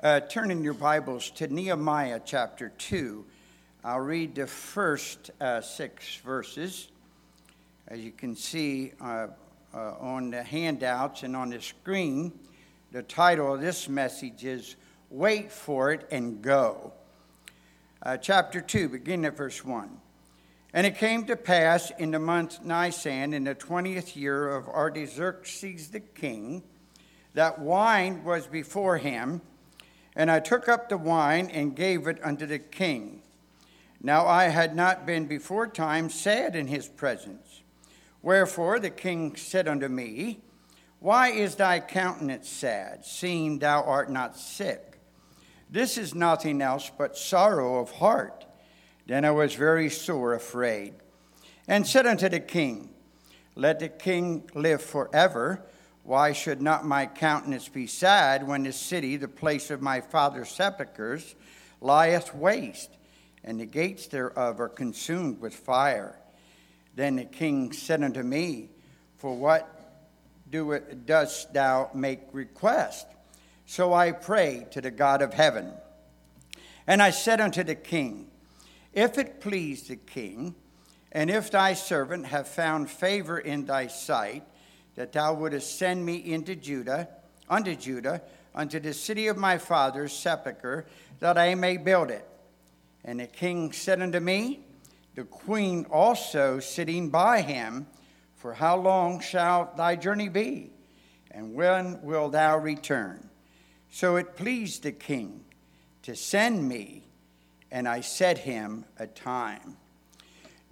Uh, turn in your Bibles to Nehemiah chapter 2. I'll read the first uh, six verses. As you can see uh, uh on the handouts and on the screen, the title of this message is Wait for It and Go. Uh, chapter 2, beginning at verse 1. And it came to pass in the month Nisan, in the twentieth year of Artaxerxes the king, that wine was before him, and I took up the wine and gave it unto the king. Now I had not been before time sad in his presence. Wherefore the king said unto me, Why is thy countenance sad, seeing thou art not sick? This is nothing else but sorrow of heart. Then I was very sore afraid, and said unto the king, Let the king live forever. Why should not my countenance be sad when the city, the place of my father's sepulchres, lieth waste, and the gates thereof are consumed with fire? Then the king said unto me, For what do dost thou make request? So I prayed to the God of heaven. And I said unto the king, If it please the king, and if thy servant have found favor in thy sight, that thou wouldest send me into Judah, unto Judah, unto the city of my father's sepulchre, that I may build it. And the king said unto me, the queen also sitting by him, For how long shall thy journey be? And when wilt thou return? So it pleased the king to send me, and I set him a time.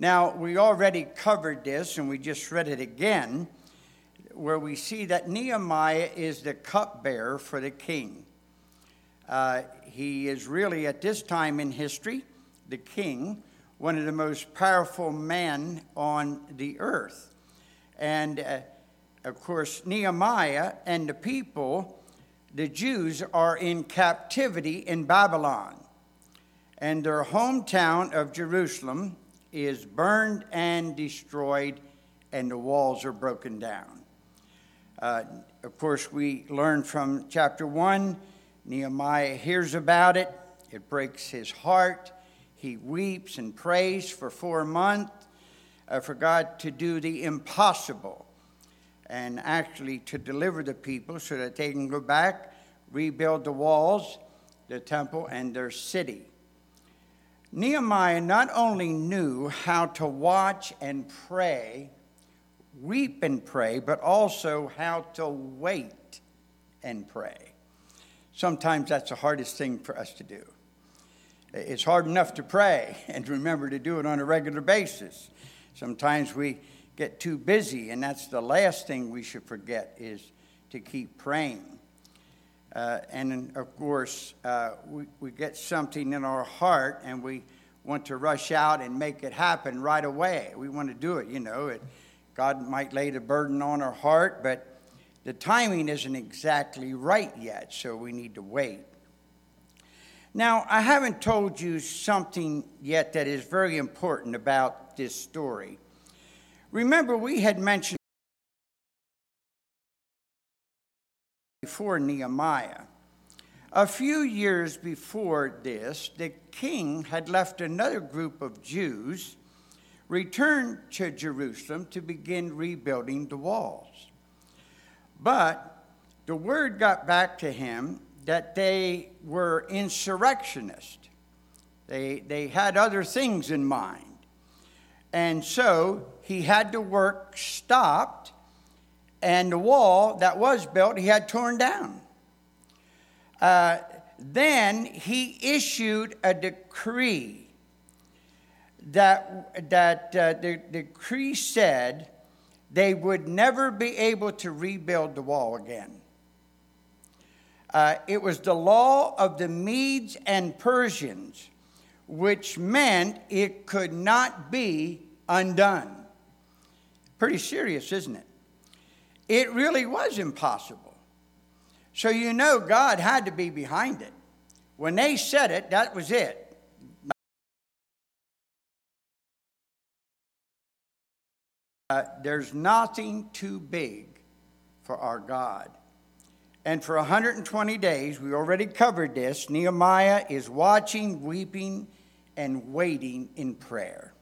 Now, we already covered this, and we just read it again where we see that Nehemiah is the cupbearer for the king. Uh, he is really, at this time in history, the king, one of the most powerful men on the earth. And uh, of course, Nehemiah and the people, the Jews, are in captivity in Babylon. And their hometown of Jerusalem is burned and destroyed, and the walls are broken down. Uh, of course, we learn from chapter 1, Nehemiah hears about it. It breaks his heart. He weeps and prays for four months uh, for God to do the impossible and actually to deliver the people so that they can go back, rebuild the walls, the temple, and their city. Nehemiah not only knew how to watch and pray weep and pray, but also how to wait and pray. Sometimes that's the hardest thing for us to do. It's hard enough to pray and remember to do it on a regular basis. Sometimes we get too busy, and that's the last thing we should forget is to keep praying. Uh, and of course, uh, we, we get something in our heart and we want to rush out and make it happen right away. We want to do it, you know. It, God might lay the burden on our heart, but the timing isn't exactly right yet, so we need to wait. Now, I haven't told you something yet that is very important about this story. Remember, we had mentioned before Nehemiah. A few years before this, the king had left another group of Jews returned to Jerusalem to begin rebuilding the walls. But the word got back to him that they were insurrectionists. They, they had other things in mind. And so he had the work stopped, and the wall that was built, he had torn down. Uh, then he issued a decree that, that uh, the, decree said they would never be able to rebuild the wall again. Uh, it was the law of the Medes and Persians, which meant it could not be undone. Pretty serious, isn't it? It really was impossible. So you know God had to be behind it. When they said it, that was it. Uh, there's nothing too big for our God. And for 120 days, we already covered this, Nehemiah is watching, weeping, and waiting in prayer.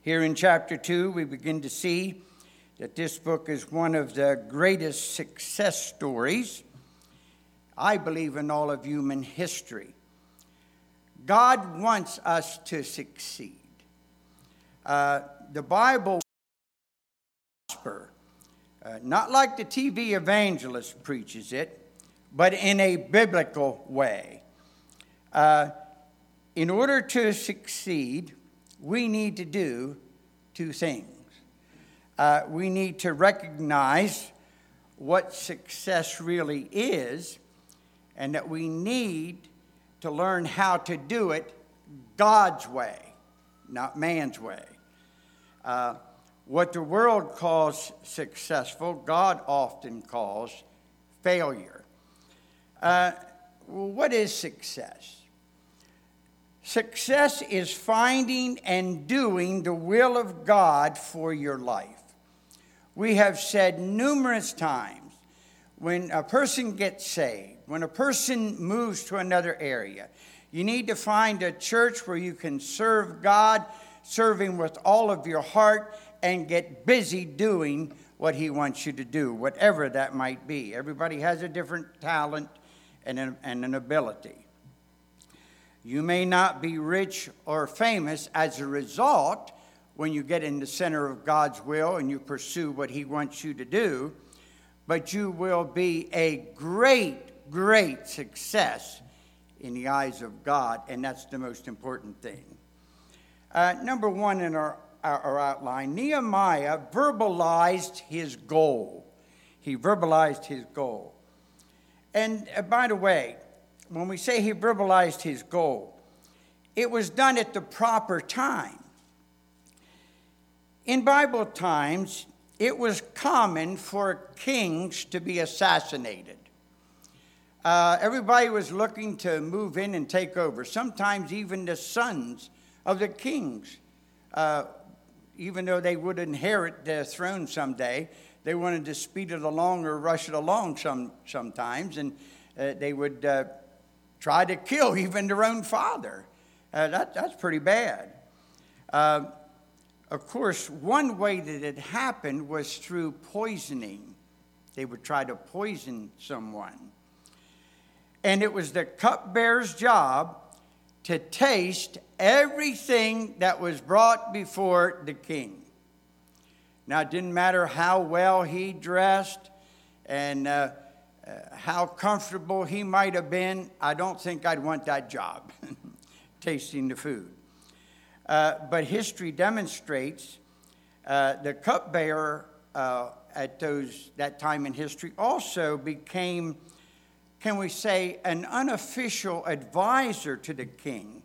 Here in chapter 2, we begin to see that this book is one of the greatest success stories, I believe, in all of human history. God wants us to succeed. Uh, the Bible uh, not like the TV evangelist preaches it, but in a biblical way. Uh, in order to succeed, we need to do two things. Uh, we need to recognize what success really is, and that we need to learn how to do it God's way, not man's way. Uh, what the world calls successful, God often calls failure. Uh, what is success? Success is finding and doing the will of God for your life. We have said numerous times when a person gets saved, when a person moves to another area, you need to find a church where you can serve God, serving with all of your heart, and get busy doing what He wants you to do, whatever that might be. Everybody has a different talent and an, and an ability. You may not be rich or famous as a result when you get in the center of God's will and you pursue what He wants you to do, but you will be a great, great success in the eyes of God, and that's the most important thing. Uh, number one in our, our, outline Nehemiah verbalized his goal. He verbalized his goal. And uh, by the way, when we say he verbalized his goal, it was done at the proper time. In Bible times, it was common for kings to be assassinated. Uh, everybody was looking to move in and take over. Sometimes even the sons of the kings, uh, even though they would inherit their throne someday, they wanted to speed it along or rush it along some, sometimes, and uh, they would uh, try to kill even their own father. Uh, that, that's pretty bad. Uh, of course, one way that it happened was through poisoning. They would try to poison someone. And it was the cupbearer's job to taste everything that was brought before the king. Now, it didn't matter how well he dressed and uh, uh, how comfortable he might have been, I don't think I'd want that job, tasting the food. Uh, but history demonstrates uh, the cupbearer uh, at those, that time in history also became, can we say, an unofficial advisor to the king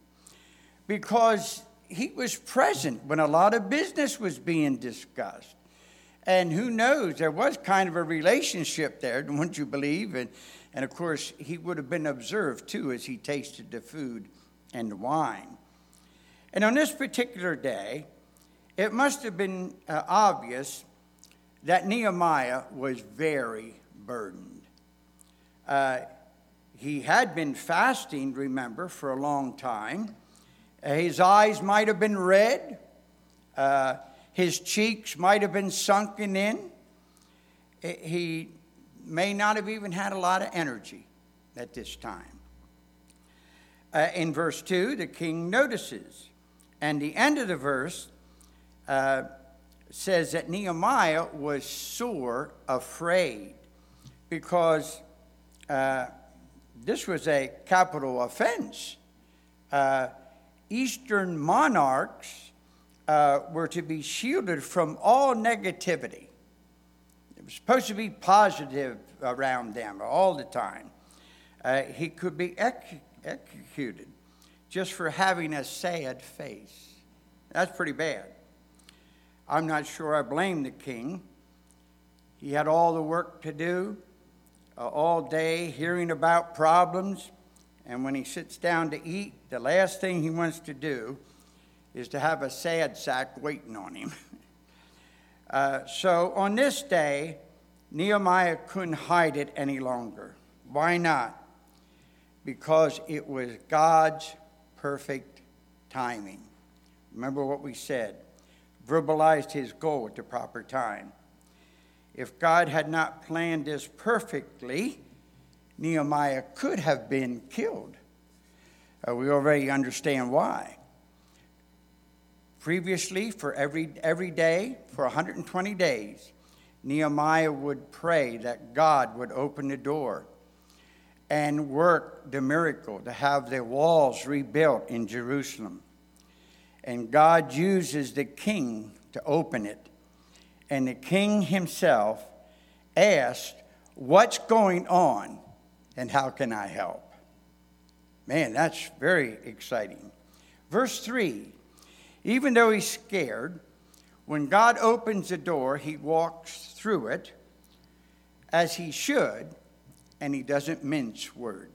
because he was present when a lot of business was being discussed. And who knows, there was kind of a relationship there, wouldn't you believe? And, and of course, he would have been observed too as he tasted the food and the wine. And on this particular day, it must have been uh, obvious that Nehemiah was very burdened. Uh, he had been fasting, remember, for a long time. Uh, his eyes might have been red. Uh, his cheeks might have been sunken in. He may not have even had a lot of energy at this time. Uh, in verse 2, the king notices, and the end of the verse uh, says that Nehemiah was sore afraid because uh, this was a capital offense. Eastern monarchs uh, were to be shielded from all negativity. It was supposed to be positive around them all the time. Uh, he could be ex- executed just for having a sad face. That's pretty bad. I'm not sure I blame the king. He had all the work to do uh, all day, hearing about problems. And when he sits down to eat, the last thing he wants to do is to have a sad sack waiting on him. uh, so on this day, Nehemiah couldn't hide it any longer. Why not? Because it was God's perfect timing. Remember what we said verbalized his goal at the proper time. If God had not planned this perfectly, Nehemiah could have been killed. Uh, we already understand why. Previously, for every, every day, for 120 days, Nehemiah would pray that God would open the door and work the miracle to have the walls rebuilt in Jerusalem. And God uses the king to open it. And the king himself asked, What's going on and how can I help? Man, that's very exciting. Verse 3 Even though he's scared, when God opens the door, he walks through it as he should, and he doesn't mince words.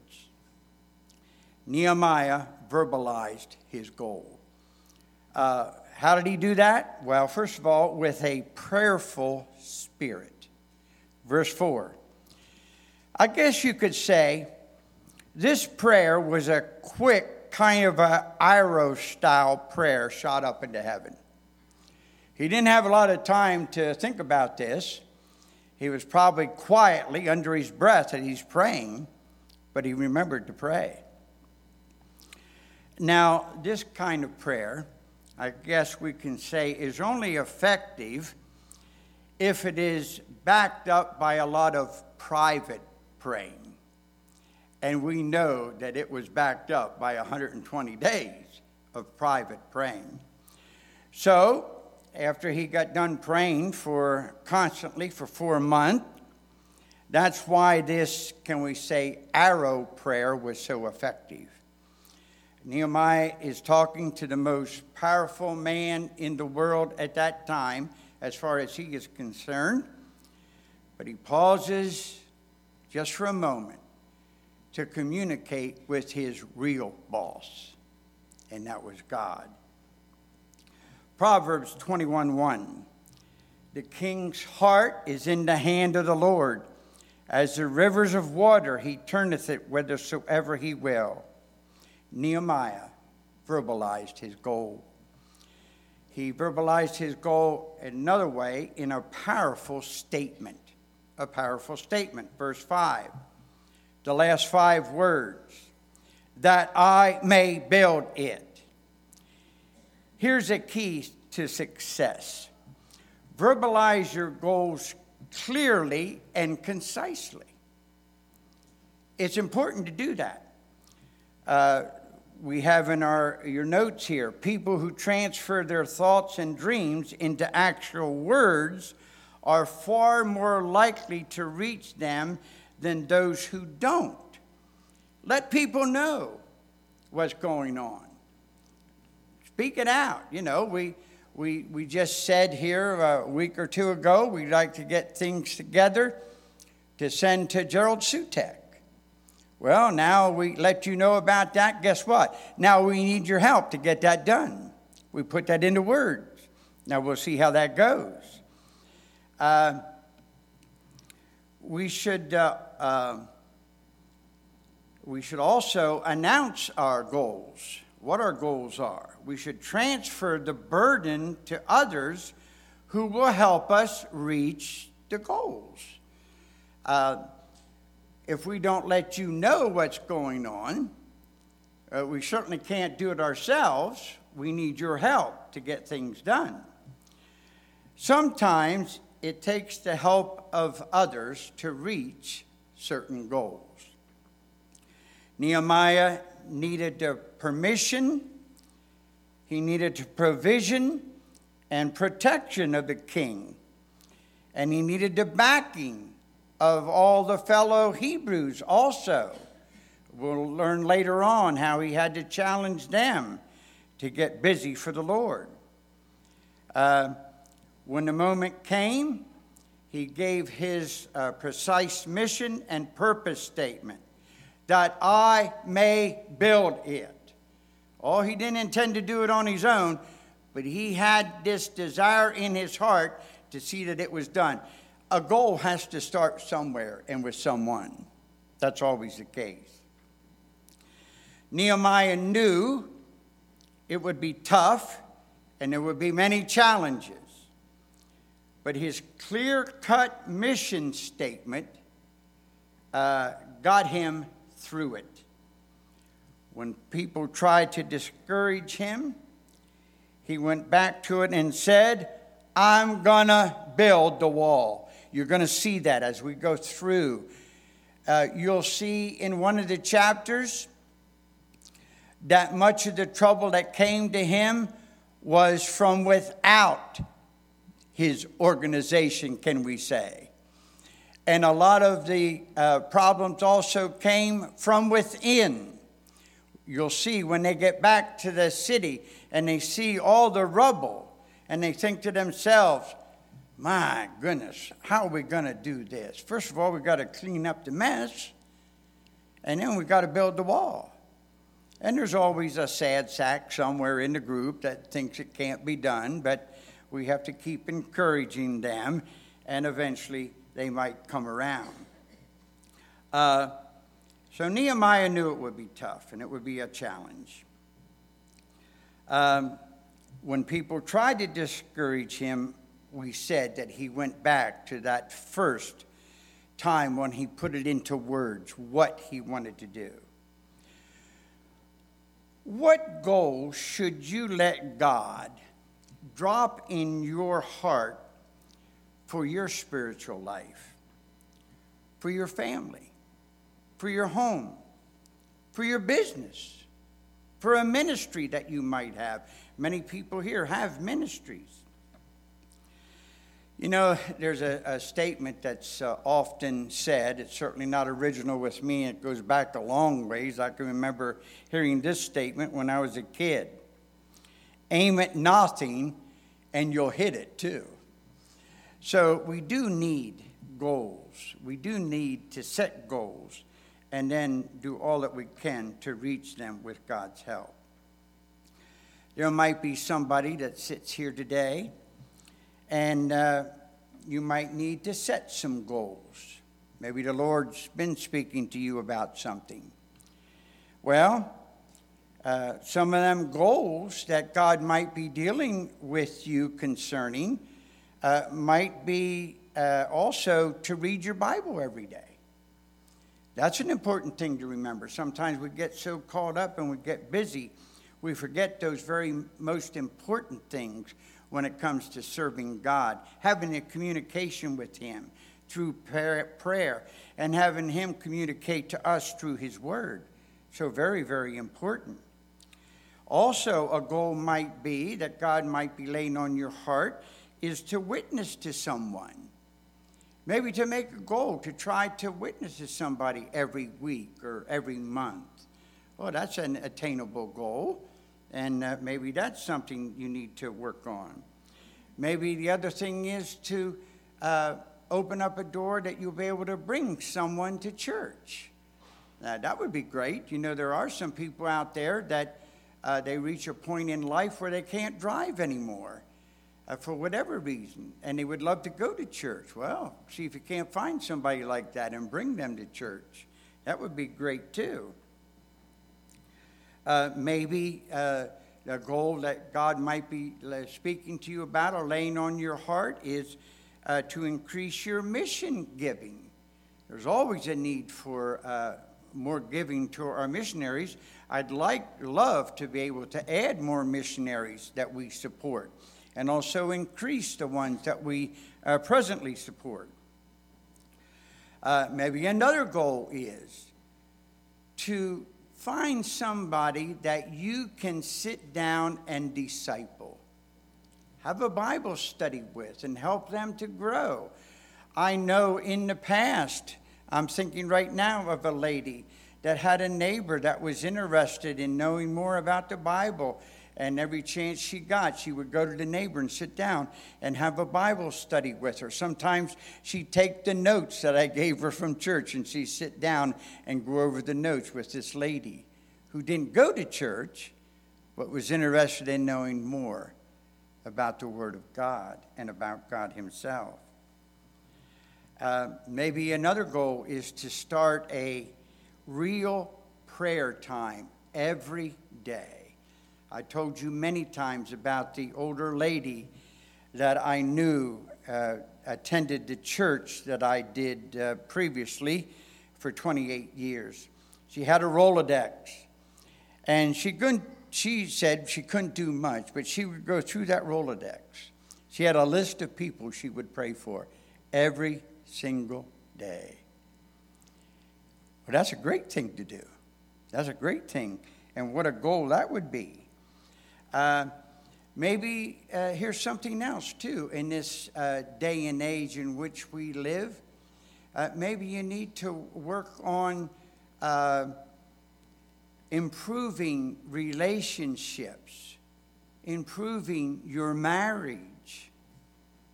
Nehemiah verbalized his goal. Uh, how did he do that? Well, first of all, with a prayerful spirit. Verse 4 I guess you could say this prayer was a quick, kind of a arrow style prayer shot up into heaven. He didn't have a lot of time to think about this. He was probably quietly under his breath that he's praying, but he remembered to pray. Now, this kind of prayer, I guess we can say, is only effective if it is backed up by a lot of private praying. And we know that it was backed up by 120 days of private praying. So, after he got done praying for constantly for four months, that's why this, can we say, arrow prayer was so effective. Nehemiah is talking to the most powerful man in the world at that time, as far as he is concerned. But he pauses just for a moment to communicate with his real boss, and that was God. Proverbs 21 1. The king's heart is in the hand of the Lord. As the rivers of water, he turneth it whithersoever he will. Nehemiah verbalized his goal. He verbalized his goal another way in a powerful statement a powerful statement. Verse 5, the last five words, that I may build it. Here's a key to success verbalize your goals clearly and concisely. It's important to do that. Uh, we have in our your notes here people who transfer their thoughts and dreams into actual words are far more likely to reach them than those who don't. Let people know what's going on. Speak it out. You know, we, we, we just said here a week or two ago we'd like to get things together to send to Gerald Sutek. Well, now we let you know about that. Guess what? Now we need your help to get that done. We put that into words. Now we'll see how that goes. Uh, we should uh, uh, we should also announce our goals, what our goals are. We should transfer the burden to others who will help us reach the goals. Uh, if we don't let you know what's going on, uh, we certainly can't do it ourselves. We need your help to get things done. Sometimes it takes the help of others to reach certain goals. Nehemiah needed the permission, he needed the provision and protection of the king, and he needed the backing of all the fellow Hebrews also. We'll learn later on how he had to challenge them to get busy for the Lord. Uh, when the moment came, he gave his uh, precise mission and purpose statement that I may build it. Oh, he didn't intend to do it on his own, but he had this desire in his heart to see that it was done. a goal has to start somewhere and with someone. That's always the case. Nehemiah knew it would be tough and there would be many challenges. But his clear cut mission statement uh, got him through it. When people tried to discourage him, he went back to it and said, I'm to build the wall. You're to see that as we go through. Uh, you'll see in one of the chapters that much of the trouble that came to him was from without his organization, can we say. And a lot of the uh, problems also came from within. You'll see when they get back to the city and they see all the rubble and they think to themselves, my goodness, how are we going to do this? First of all, we've got to clean up the mess, and then we've got to build the wall. And there's always a sad sack somewhere in the group that thinks it can't be done, but we have to keep encouraging them, and eventually they might come around. Uh, so Nehemiah knew it would be tough and it would be a challenge. Um, when people tried to discourage him, we said that he went back to that first time when he put it into words what he wanted to do. What goal should you let God drop in your heart for your spiritual life, for your family, for your home, for your business, for a ministry that you might have? Many people here have ministries. You know, there's a, a statement that's uh, often said. It's certainly not original with me. It goes back a long ways. I can remember hearing this statement when I was a kid aim at nothing and you'll hit it too. So we do need goals. We do need to set goals and then do all that we can to reach them with God's help. There might be somebody that sits here today and uh, you might need to set some goals. Maybe the Lord's been speaking to you about something. Well, uh, some of them goals that God might be dealing with you concerning uh, might be uh, also to read your Bible every day. That's an important thing to remember. Sometimes we get so caught up and we get busy, we forget those very most important things when it comes to serving God, having a communication with Him through prayer, and having Him communicate to us through His Word. So, very, very important. Also, a goal might be that God might be laying on your heart is to witness to someone. Maybe to make a goal to try to witness to somebody every week or every month. Well, that's an attainable goal. And uh, maybe that's something you need to work on. Maybe the other thing is to uh, open up a door that you'll be able to bring someone to church. Now, that would be great. You know, there are some people out there that uh, they reach a point in life where they can't drive anymore uh, for whatever reason, and they would love to go to church. Well, see if you can't find somebody like that and bring them to church. That would be great too. Uh, maybe uh, the goal that God might be uh, speaking to you about or laying on your heart is uh, to increase your mission giving. There's always a need for uh, more giving to our missionaries. I'd like, love to be able to add more missionaries that we support and also increase the ones that we uh, presently support. Uh, maybe another goal is to find somebody that you can sit down and disciple. Have a Bible study with and help them to grow. I know in the past, I'm thinking right now of a lady that had a neighbor that was interested in knowing more about the Bible. And every chance she got, she would go to the neighbor and sit down and have a Bible study with her. Sometimes she'd take the notes that I gave her from church and she'd sit down and go over the notes with this lady who didn't go to church but was interested in knowing more about the Word of God and about God Himself. Uh, maybe another goal is to start a real prayer time every day. I told you many times about the older lady that I knew uh, attended the church that I did uh, previously for 28 years. She had a Rolodex, and she couldn't. She said she couldn't do much, but she would go through that Rolodex. She had a list of people she would pray for every single day. That's a great thing to do. That's a great thing. And what a goal that would be. Uh, maybe uh, here's something else, too, in this uh, day and age in which we live. Uh, maybe you need to work on uh, improving relationships, improving your marriage.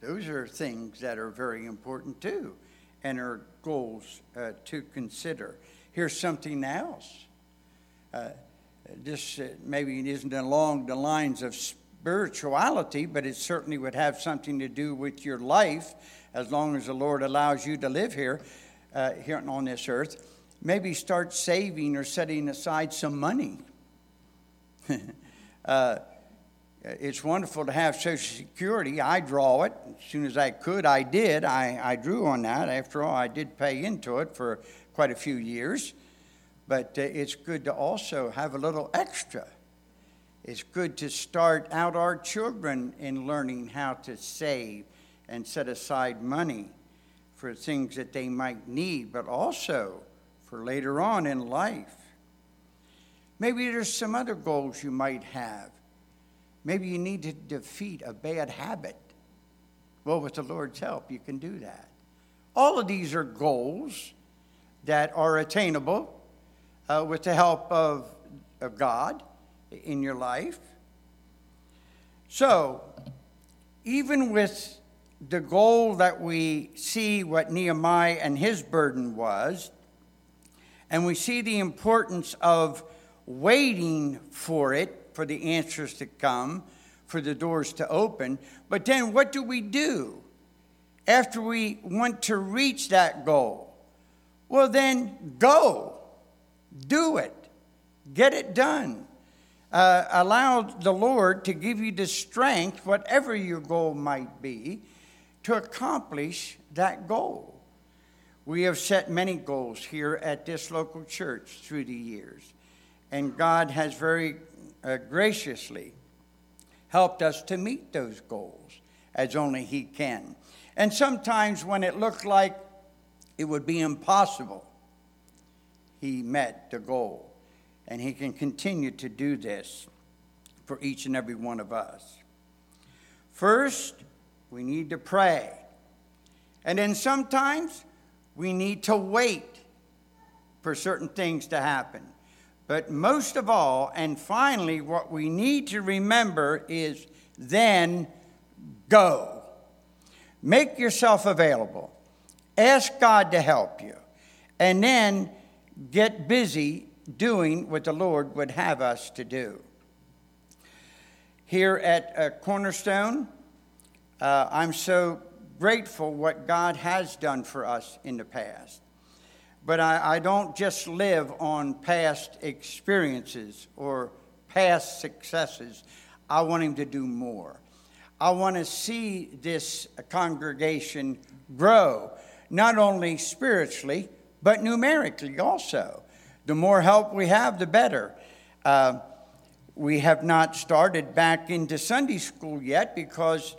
Those are things that are very important too and are goals uh, to consider. Here's something else. Uh, this uh, maybe isn't along the lines of spirituality, but it certainly would have something to do with your life as long as the Lord allows you to live here, uh, here on this earth maybe start saving or setting aside some money. it's wonderful to have Social Security. I draw it as soon as I could. I did. I, I drew on that. After all, I did pay into it for quite a few years. But uh, it's good to also have a little extra. It's good to start out our children in learning how to save and set aside money for things that they might need, but also for later on in life. Maybe there's some other goals you might have. Maybe you need to defeat a bad habit. Well, with the Lord's help, you can do that. All of these are goals that are attainable uh, with the help of, of God in your life. So, even with the goal that we see what Nehemiah and his burden was, and we see the importance of waiting for it, for the answers to come, for the doors to open. But then what do we do after we want to reach that goal? Well, then go, do it, get it done. Uh, allow the Lord to give you the strength, whatever your goal might be, to accomplish that goal. We have set many goals here at this local church through the years, and God has very uh, graciously helped us to meet those goals as only He can. And sometimes when it looked like it would be impossible, He met the goal. And He can continue to do this for each and every one of us. First, we need to pray. And then sometimes we need to wait for certain things to happen. But most of all, and finally, what we need to remember is then go. Make yourself available. Ask God to help you. And then get busy doing what the Lord would have us to do. Here at uh, Cornerstone, uh, I'm so grateful what God has done for us in the past. But I, I don't just live on past experiences or past successes. I want Him to do more. I want to see this congregation grow, not only spiritually, but numerically also. The more help we have, the better. Uh, we have not started back into Sunday school yet because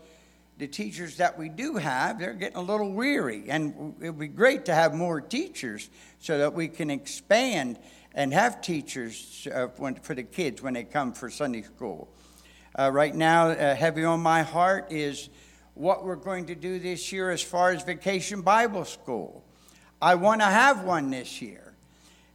the teachers that we do have, they're getting a little weary. And it would be great to have more teachers so that we can expand and have teachers uh, when, for the kids when they come for Sunday school. Uh, right now, uh, heavy on my heart is what we're going to do this year as far as Vacation Bible School. I want to have one this year.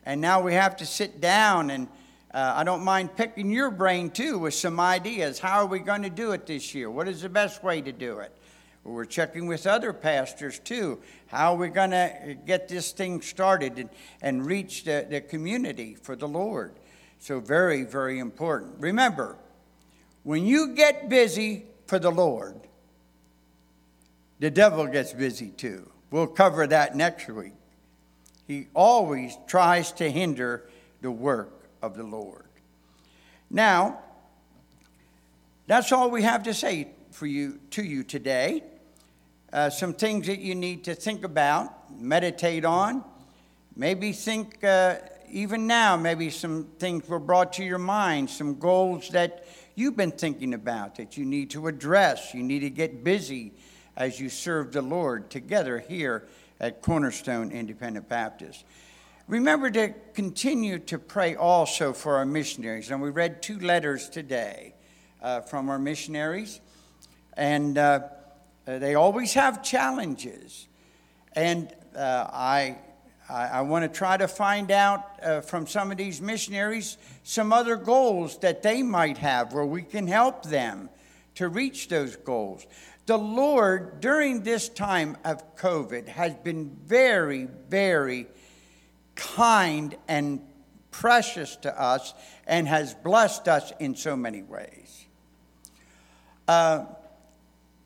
And now we have to sit down and uh, I don't mind picking your brain too with some ideas. How are we going to do it this year? What is the best way to do it? We're checking with other pastors too. How are we going to get this thing started and, and reach the, the community for the Lord? So, very, very important. Remember, when you get busy for the Lord, the devil gets busy too. We'll cover that next week. He always tries to hinder the work of the Lord. Now, that's all we have to say for you to you today. Uh, some things that you need to think about, meditate on. Maybe think uh, even now, maybe some things were brought to your mind, some goals that you've been thinking about that you need to address. You need to get busy as you serve the Lord together here at Cornerstone Independent Baptist. Remember to continue to pray also for our missionaries. And we read two letters today uh, from our missionaries, and uh, uh they always have challenges. And uh, I I, want to try to find out uh, from some of these missionaries some other goals that they might have where we can help them to reach those goals. The Lord, during this time of COVID, has been very, very kind and precious to us and has blessed us in so many ways. Uh,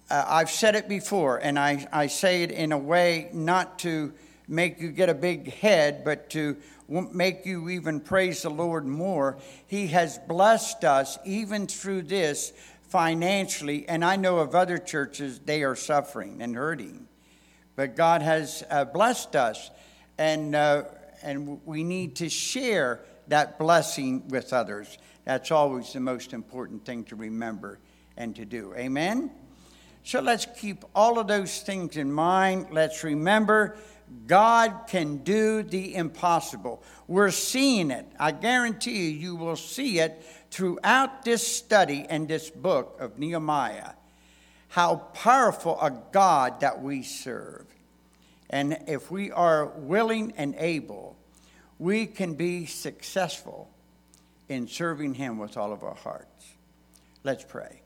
uh I've said it before, and I, I say it in a way not to make you get a big head, but to make you even praise the Lord more. He has blessed us even through this financially, and I know of other churches, they are suffering and hurting. But God has uh, blessed us, and, uh, and we need to share that blessing with others. That's always the most important thing to remember and to do. Amen? So let's keep all of those things in mind. Let's remember God can do the impossible. We're seeing it. I guarantee you, you will see it throughout this study and this book of Nehemiah. How powerful a God that we serve. And if we are willing and able, we can be successful in serving Him with all of our hearts. Let's pray.